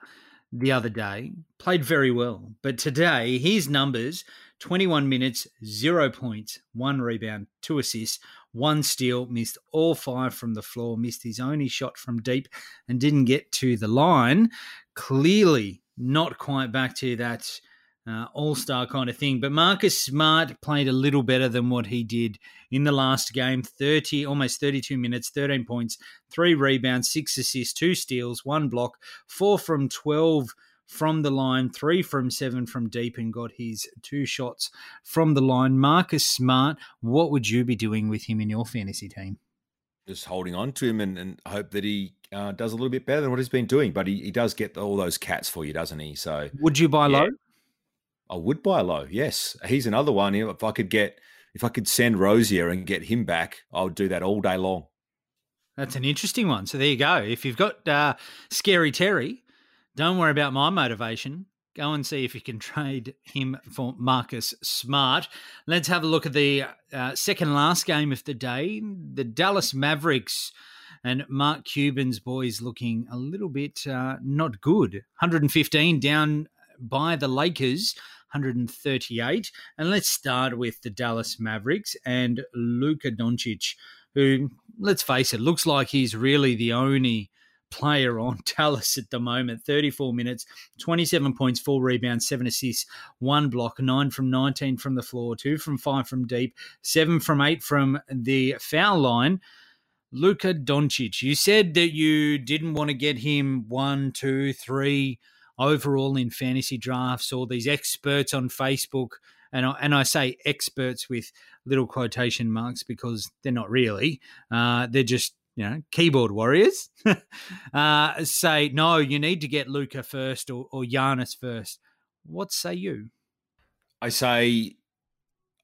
the other day. Played very well, but today his numbers: twenty-one minutes, zero points, one rebound, two assists, one steal, missed all five from the floor, missed his only shot from deep, and didn't get to the line clearly not quite back to that uh, all star kind of thing. But Marcus Smart played a little better than what he did in the last game 30, almost 32 minutes, 13 points, three rebounds, six assists, two steals, one block, four from 12 from the line, three from seven from deep, and got his two shots from the line. Marcus Smart, what would you be doing with him in your fantasy team? Just holding on to him and, and hope that he uh, does a little bit better than what he's been doing. But he, he does get all those cats for you, doesn't he? So would you buy yeah, low? I would buy low. Yes, he's another one. If I could get, if I could send Rozier and get him back, I would do that all day long. That's an interesting one. So there you go. If you've got uh, Scary Terry, don't worry about my motivation. Go and see if you can trade him for Marcus Smart. Let's have a look at the uh, second last game of the day. The Dallas Mavericks and Mark Cuban's boys looking a little bit uh, not good. 115 down by the Lakers. 138. And let's start with the Dallas Mavericks and Luka Doncic, who, let's face it, looks like he's really the only player on Dallas at the moment. 34 minutes, 27 points, four rebounds, seven assists, one block, nine from 19 from the floor, two from five from deep, seven from eight from the foul line. Luka Doncic, you said that you didn't want to get him one, two, three overall in fantasy drafts. All these experts on Facebook, and I, and I say experts with little quotation marks because they're not really. Uh, they're just you know keyboard warriors. uh, say no, you need to get Luka first or, or Giannis first. What say you? I say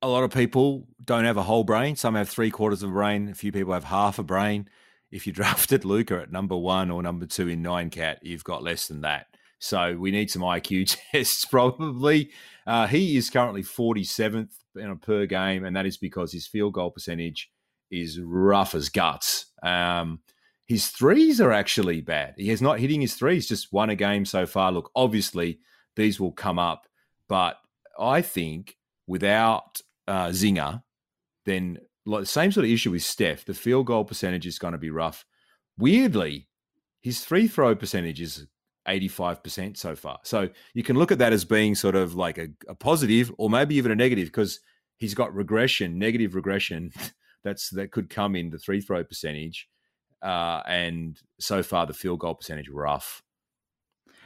a lot of people don't have a whole brain. Some have three quarters of a brain. A few people have half a brain. If you drafted Luka at number one or number two in nine cat, you've got less than that. So we need some IQ tests probably. Uh, he is currently 47th in a per game, and that is because his field goal percentage is rough as guts. Um, his threes are actually bad. He has not hitting his threes, just one a game so far. Look, obviously these will come up, but I think without uh, Zinger, then like, same sort of issue with Steph. The field goal percentage is going to be rough. Weirdly, his free throw percentage is 85% so far. So you can look at that as being sort of like a, a positive or maybe even a negative because he's got regression, negative regression that's that could come in the three throw percentage. Uh, and so far the field goal percentage rough.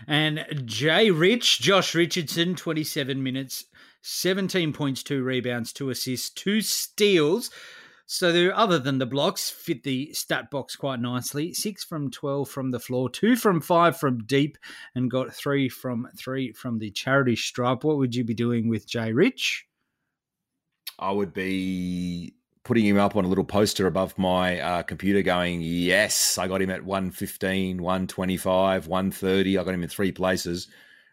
And Jay Rich, Josh Richardson, 27 minutes, 17 points, two rebounds, two assists, two steals. So there, other than the blocks, fit the stat box quite nicely. Six from 12 from the floor, two from five from deep, and got three from three from the charity stripe. What would you be doing with Jay Rich? I would be putting him up on a little poster above my uh, computer going, yes, I got him at 115, 125, 130. I got him in three places.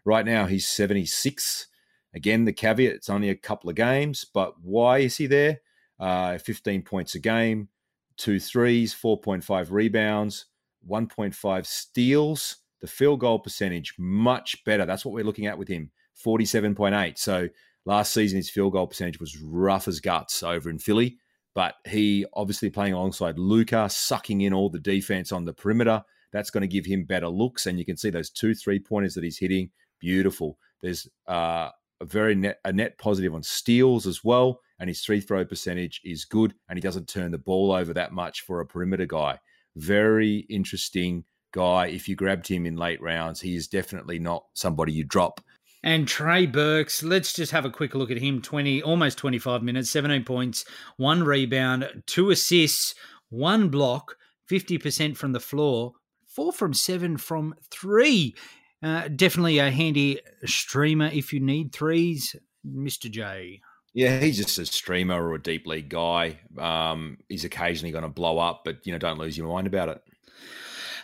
Right now, he's 76. Again, the caveat, it's only a couple of games, but why is he there? Uh, 15 points a game, two threes, 4.5 rebounds, 1.5 steals. The field goal percentage, much better. That's what we're looking at with him, 47.8. So last season, his field goal percentage was rough as guts over in Philly but he obviously playing alongside Luka, sucking in all the defense on the perimeter. That's going to give him better looks. And you can see those two three pointers that he's hitting. Beautiful. There's uh, a very net a net positive on steals as well, and his three throw percentage is good, and he doesn't turn the ball over that much for a perimeter guy. Very interesting guy. If you grabbed him in late rounds, he is definitely not somebody you drop and Trey Burks, let's just have a quick look at him. 20, almost 25 minutes, 17 points, one rebound, two assists, one block, 50% from the floor, four from seven from three. Uh, definitely a handy streamer if you need threes, Mr. J. Yeah, he's just a streamer or a deep league guy. Um, he's occasionally going to blow up, but you know, don't lose your mind about it.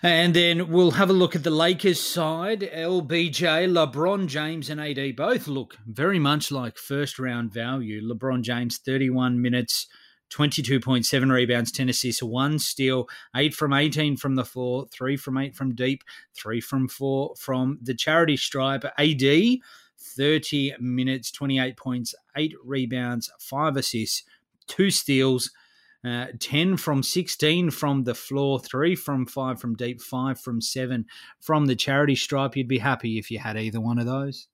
And then we'll have a look at the Lakers side. LBJ, LeBron James, and AD both look very much like first round value. LeBron James, 31 minutes, 22.7 rebounds, 10 assists, one steal, 8 from 18 from the floor, 3 from 8 from deep, 3 from 4 from the charity stripe. AD, 30 minutes, 28 points, 8 rebounds, 5 assists, 2 steals. Uh, 10 from 16 from the floor, 3 from 5 from deep, 5 from 7 from the charity stripe. You'd be happy if you had either one of those.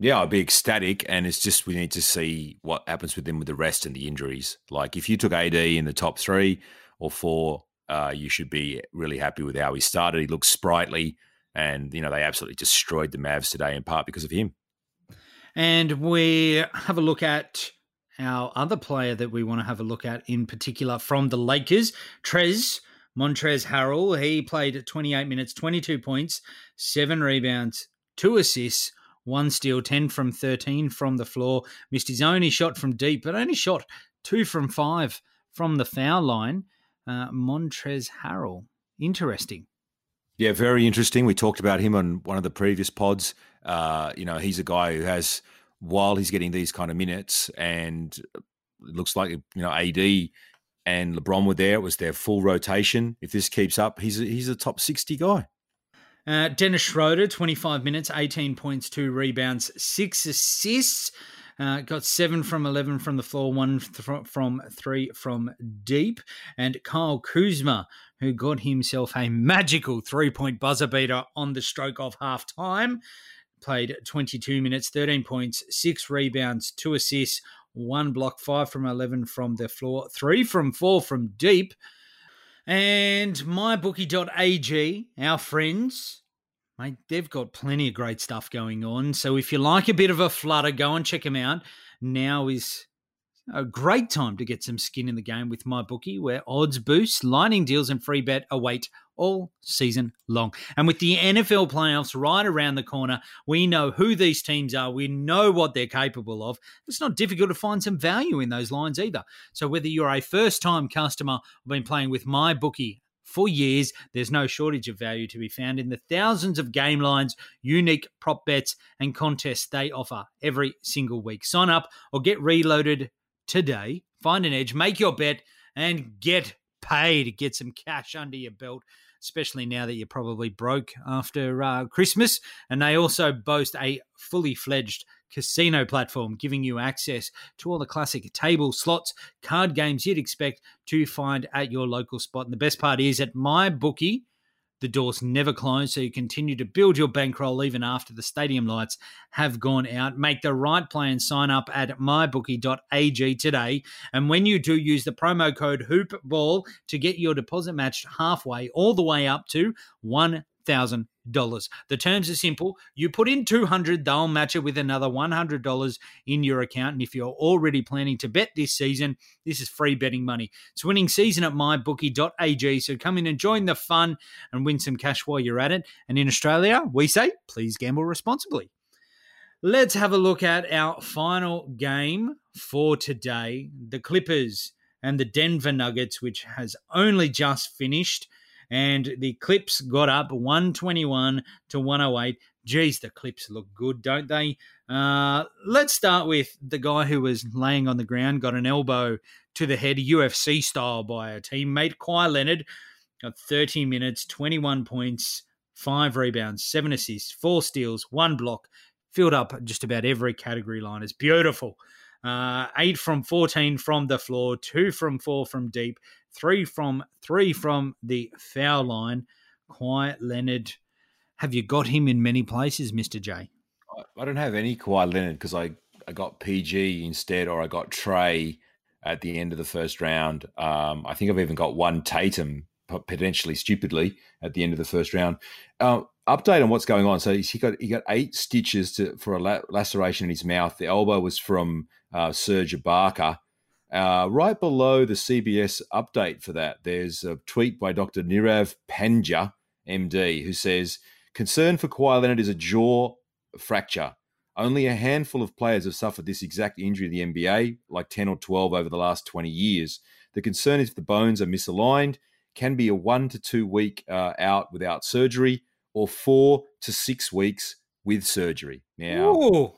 Yeah, I'd be ecstatic. And it's just we need to see what happens with them with the rest and the injuries. Like if you took AD in the top three or four, uh, you should be really happy with how he started. He looks sprightly. And, you know, they absolutely destroyed the Mavs today in part because of him. And we have a look at our other player that we want to have a look at in particular from the Lakers, Trez Montrez Harrell. He played 28 minutes, 22 points, seven rebounds, two assists, one steal, 10 from 13 from the floor. Missed his only shot from deep, but only shot two from five from the foul line. Uh, Montrez Harrell. Interesting. Yeah, very interesting. We talked about him on one of the previous pods. Uh, you know, he's a guy who has while he's getting these kind of minutes. And it looks like you know AD and LeBron were there. It was their full rotation. If this keeps up, he's a, he's a top sixty guy. Uh, Dennis Schroeder, 25 minutes, 18 points, two rebounds, six assists. Uh, got seven from 11 from the floor, one th- from three from deep. And Kyle Kuzma, who got himself a magical three point buzzer beater on the stroke of half time played 22 minutes, 13 points, six rebounds, two assists, one block, five from 11 from the floor, three from four from deep. And mybookie.ag, our friends, mate, they've got plenty of great stuff going on. So if you like a bit of a flutter, go and check them out. Now is a great time to get some skin in the game with my bookie, where odds boost, lining deals, and free bet await all season long. And with the NFL playoffs right around the corner, we know who these teams are. We know what they're capable of. It's not difficult to find some value in those lines either. So whether you're a first-time customer or been playing with my bookie for years, there's no shortage of value to be found in the thousands of game lines, unique prop bets, and contests they offer every single week. Sign up or get reloaded today. Find an edge, make your bet, and get paid. Get some cash under your belt, especially now that you're probably broke after uh, Christmas. And they also boast a fully fledged casino platform, giving you access to all the classic table, slots, card games you'd expect to find at your local spot. And the best part is at my bookie the doors never close, so you continue to build your bankroll even after the stadium lights have gone out. Make the right play and sign up at mybookie.ag today. And when you do, use the promo code HOOPBALL to get your deposit matched halfway, all the way up to one thousand dollars. The terms are simple. You put in two hundred, they'll match it with another one hundred dollars in your account. And if you're already planning to bet this season, this is free betting money. It's winning season at mybookie.ag. So come in and join the fun and win some cash while you're at it. And in Australia, we say please gamble responsibly. Let's have a look at our final game for today. The Clippers and the Denver Nuggets, which has only just finished. And the Clips got up 121 to 108. Geez, the Clips look good, don't they? Uh, let's start with the guy who was laying on the ground, got an elbow to the head, UFC style, by a teammate. Kawhi Leonard got 30 minutes, 21 points, five rebounds, seven assists, four steals, one block, filled up just about every category line. It's beautiful. Uh, eight from 14 from the floor, two from four from deep, three from three from the foul line. Kawhi Leonard, have you got him in many places, Mister J? I don't have any Kawhi Leonard because I I got PG instead, or I got Trae at the end of the first round. Um, I think I've even got one Tatum potentially stupidly at the end of the first round. Uh, update on what's going on. So he got he got eight stitches to, for a laceration in his mouth. The elbow was from uh, Serge Ibaka. Uh, right below the CBS update for that, there's a tweet by Dr. Nirav Pandya, MD, who says concern for Kawhi Leonard is a jaw fracture. Only a handful of players have suffered this exact injury in the NBA, like 10 or 12 over the last 20 years. The concern is if the bones are misaligned, can be a one to two week uh, out without surgery, or four to six weeks with surgery. Now, Ooh.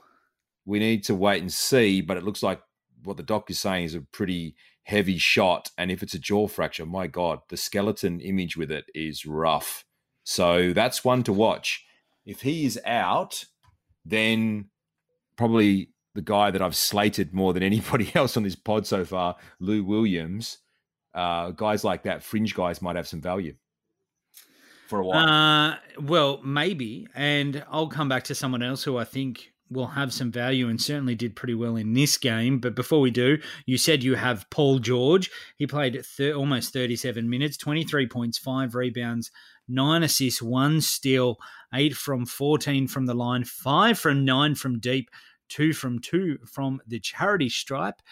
we need to wait and see, but it looks like what the doc is saying is a pretty heavy shot. And if it's a jaw fracture, my God, the skeleton image with it is rough. So that's one to watch. If he is out, then probably the guy that I've slated more than anybody else on this pod so far, Lou Williams. Uh, guys like that, fringe guys, might have some value for a while. Uh, well, maybe. And I'll come back to someone else who I think will have some value and certainly did pretty well in this game. But before we do, you said you have Paul George. He played thir- almost 37 minutes, 23 points, five rebounds, nine assists, one steal, eight from 14 from the line, five from nine from deep, two from two from the charity stripe.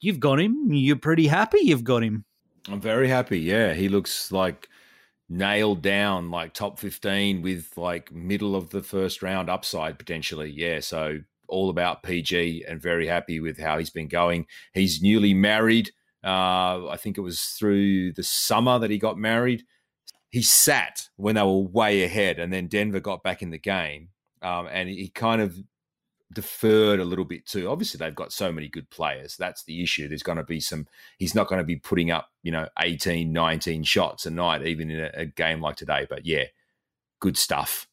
You've got him. You're pretty happy you've got him. I'm very happy. Yeah, he looks like nailed down like top 15 with like middle of the first round upside potentially. Yeah. So all about PG and very happy with how he's been going. He's newly married. Uh, I think it was through the summer that he got married. He sat when they were way ahead, and then Denver got back in the game. Um, and he kind of deferred a little bit too. Obviously, they've got so many good players. That's the issue. There's going to be some, he's not going to be putting up, you know, 18, 19 shots a night, even in a, a game like today. But yeah, good stuff.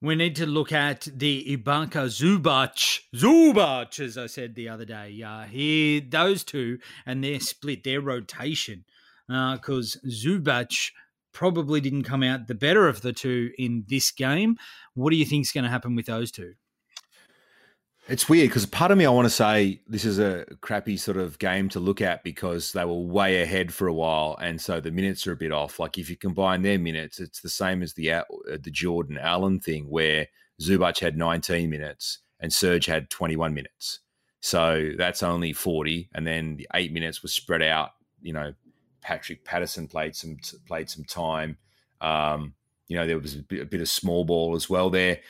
We need to look at the Ibaka Zubac, Zubac, as I said the other day. Uh, here, those two and their split, their rotation, because uh, Zubac probably didn't come out the better of the two in this game. What do you think is going to happen with those two? It's weird because part of me I want to say this is a crappy sort of game to look at because they were way ahead for a while, and so the minutes are a bit off. Like if you combine their minutes, it's the same as the uh, the Jordan Allen thing where Zubac had 19 minutes and Serge had 21 minutes, so that's only 40, and then the eight minutes was spread out. You know, Patrick Patterson played some played some time. Um, you know, there was a bit, a bit of small ball as well there.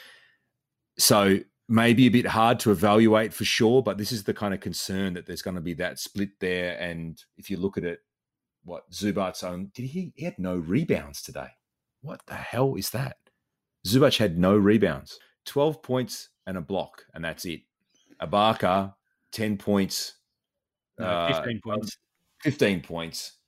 So maybe a bit hard to evaluate for sure, but this is the kind of concern that there's going to be that split there. And if you look at it, what Zubac's own did he he had no rebounds today? What the hell is that? Zubac had no rebounds, twelve points and a block, and that's it. Ibaka, ten points, no, uh, points, fifteen points,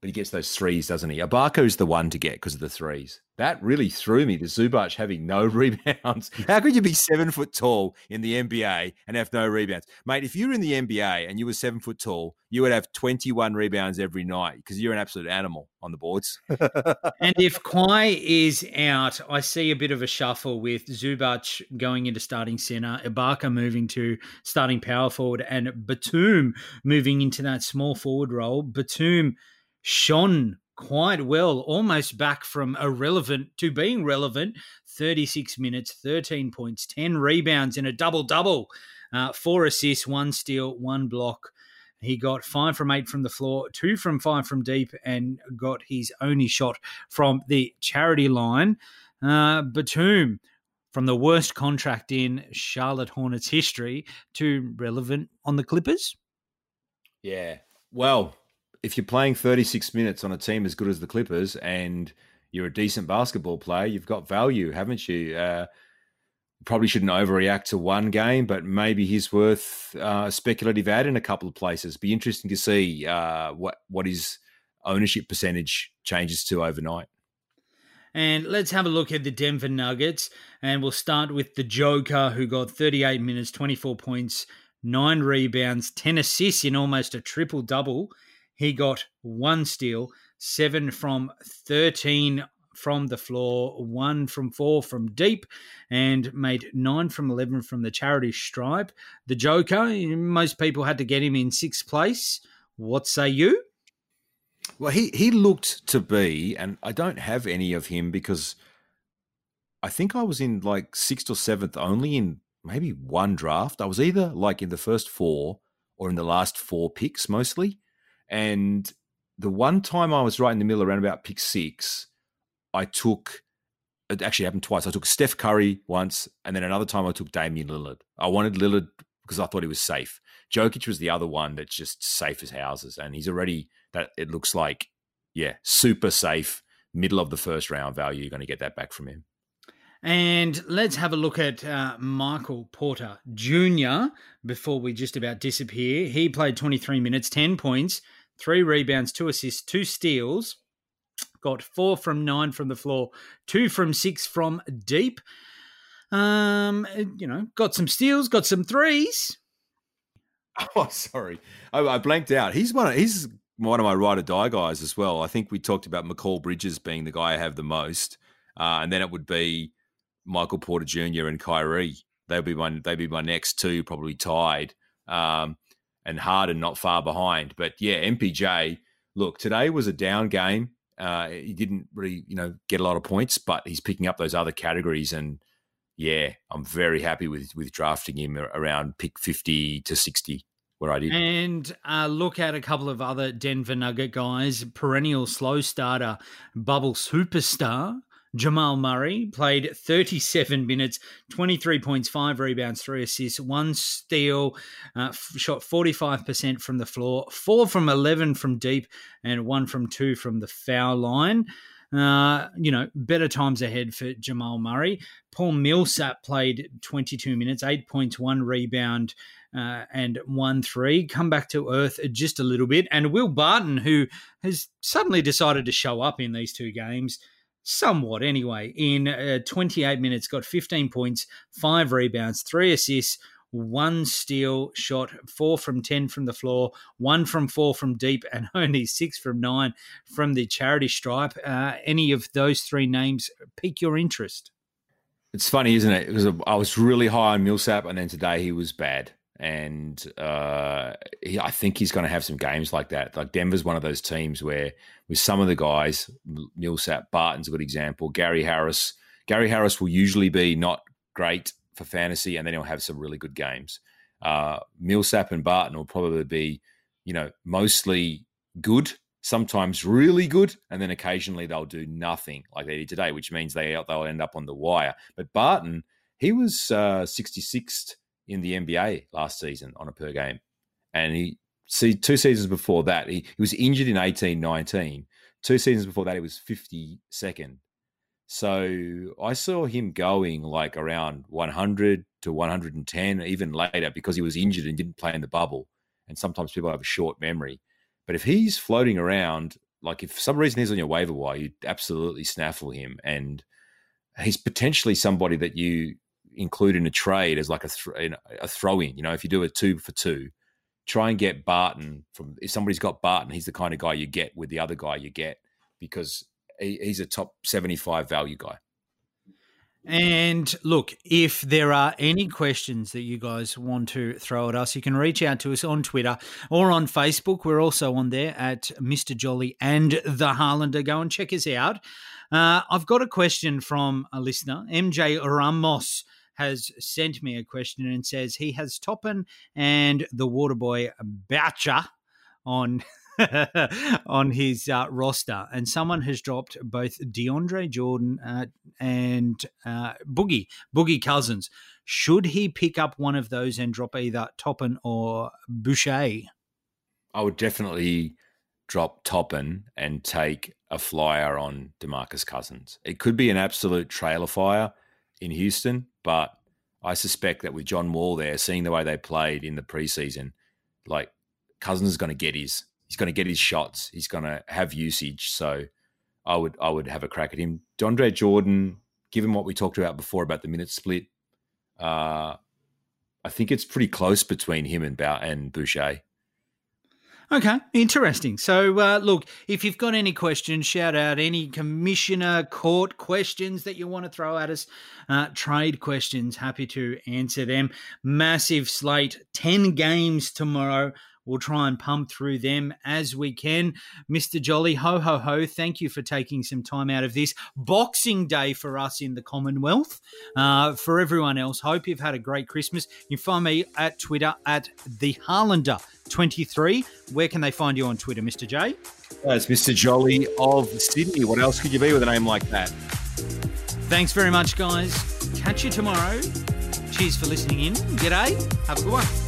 but he gets those threes, doesn't he? is the one to get because of the threes. That really threw me. The Zubac having no rebounds. How could you be seven foot tall in the NBA and have no rebounds, mate? If you were in the NBA and you were seven foot tall, you would have twenty one rebounds every night because you're an absolute animal on the boards. and if Kawhi is out, I see a bit of a shuffle with Zubac going into starting center, Ibaka moving to starting power forward, and Batum moving into that small forward role. Batum shone quite well, almost back from irrelevant to being relevant. 36 minutes, 13 points, 10 rebounds in a double double, uh, four assists, one steal, one block. He got five from eight from the floor, two from five from deep, and got his only shot from the charity line. Uh, Batum, from the worst contract in Charlotte Hornets history to relevant on the Clippers. Yeah. Well, if you're playing 36 minutes on a team as good as the Clippers and you're a decent basketball player, you've got value, haven't you? Uh, probably shouldn't overreact to one game, but maybe he's worth uh, a speculative ad in a couple of places. Be interesting to see uh, what what his ownership percentage changes to overnight. And let's have a look at the Denver Nuggets. And we'll start with the Joker, who got 38 minutes, 24 points, nine rebounds, 10 assists in almost a triple double. He got one steal, seven from 13 from the floor, one from four from deep, and made nine from 11 from the charity stripe. The Joker, most people had to get him in sixth place. What say you? Well, he, he looked to be, and I don't have any of him because I think I was in like sixth or seventh only in maybe one draft. I was either like in the first four or in the last four picks mostly. And the one time I was right in the middle around about pick six, I took it actually happened twice. I took Steph Curry once, and then another time I took Damian Lillard. I wanted Lillard because I thought he was safe. Jokic was the other one that's just safe as houses, and he's already that it looks like, yeah, super safe, middle of the first round value. You're going to get that back from him. And let's have a look at uh, Michael Porter Jr. before we just about disappear. He played 23 minutes, 10 points, three rebounds, two assists, two steals. Got four from nine from the floor, two from six from deep. Um, you know, got some steals, got some threes. Oh, sorry, I, I blanked out. He's one. Of, he's one of my ride or die guys as well. I think we talked about Mikal Bridges being the guy I have the most, uh, and then it would be Michael Porter Jr. and Kyrie. They'd be my they'd be my next two, probably tied. Um, and Harden not far behind. But yeah, MPJ. Look, today was a down game. Uh, he didn't really, you know, get a lot of points, but he's picking up those other categories. And yeah, I'm very happy with with drafting him around pick 50 to 60 where I did. And uh, look at a couple of other Denver Nugget guys. Perennial slow starter, bubble superstar Jamal Murray played 37 minutes, 23 points, five rebounds, three assists, one steal, uh, shot 45% from the floor, four from 11 from deep, and one from two from the foul line. Uh, you know, better times ahead for Jamal Murray. Paul Millsap played 22 minutes, eight points, one rebound, uh, and one three. Come back to earth just a little bit. And Will Barton, who has suddenly decided to show up in these two games, somewhat anyway, in uh, 28 minutes, got 15 points, five rebounds, three assists, one steal shot, four from 10 from the floor, one from four from deep, and only six from nine from the charity stripe. Uh, any of those three names pique your interest? It's funny, isn't it? Because I was really high on Millsap, and then today he was bad and uh, he, I think he's going to have some games like that. Like Denver's one of those teams where, with some of the guys, Millsap, Barton's a good example. Gary Harris, Gary Harris will usually be not great for fantasy, and then he'll have some really good games. Uh, Millsap and Barton will probably be, you know, mostly good, sometimes really good, and then occasionally they'll do nothing like they did today, which means they they'll end up on the wire. But Barton, he was uh, 66th in the NBA last season on a per game. And he see two seasons before that, he, he was injured in 18 19. Two seasons before that, he was 52nd. So I saw him going like around 100 to 110, even later, because he was injured and didn't play in the bubble. And sometimes people have a short memory. But if he's floating around, like if for some reason he's on your waiver wire, you'd absolutely snaffle him. And he's potentially somebody that you include in a trade as like a, th- a throw in. You know, if you do a two for two, try and get Barton from. If somebody's got Barton, he's the kind of guy you get with the other guy you get because he, he's a top seventy five value guy. And look, if there are any questions that you guys want to throw at us, you can reach out to us on Twitter or on Facebook. We're also on there at Mr. Jolly and the Harlander. Go and check us out. Uh, I've got a question from a listener, MJ Ramos has sent me a question and says he has Toppin and the Waterboy Boucher on on his uh, roster, and someone has dropped both DeAndre Jordan uh, and uh, Boogie Boogie Cousins. Should he pick up one of those and drop either Toppin or Boucher? I would definitely drop Toppin and take a flyer on DeMarcus Cousins. It could be an absolute trailer fire in Houston, but I suspect that with John Wall there, seeing the way they played in the preseason, like Cousins is going to get his he's going to get his shots. He's going to have usage. So I would I would have a crack at him. DeAndre Jordan, given what we talked about before about the minute split, uh, I think it's pretty close between him and Bow- and Boucher. Okay, interesting. So, uh, look, if you've got any questions, shout out any commissioner court questions that you want to throw at us, uh, trade questions, happy to answer them. Massive slate, 10 games tomorrow. We'll try and pump through them as we can. Mr. Jolly, ho, ho, ho, thank you for taking some time out of this Boxing Day for us in the Commonwealth. Uh, for everyone else, hope you've had a great Christmas. You find me at Twitter at the Harlander. 23. Where can they find you on Twitter, Mr. J? That's Mr. Jolly of Sydney. What else could you be with a name like that? Thanks very much, guys. Catch you tomorrow. Cheers for listening in. G'day. Have a good one.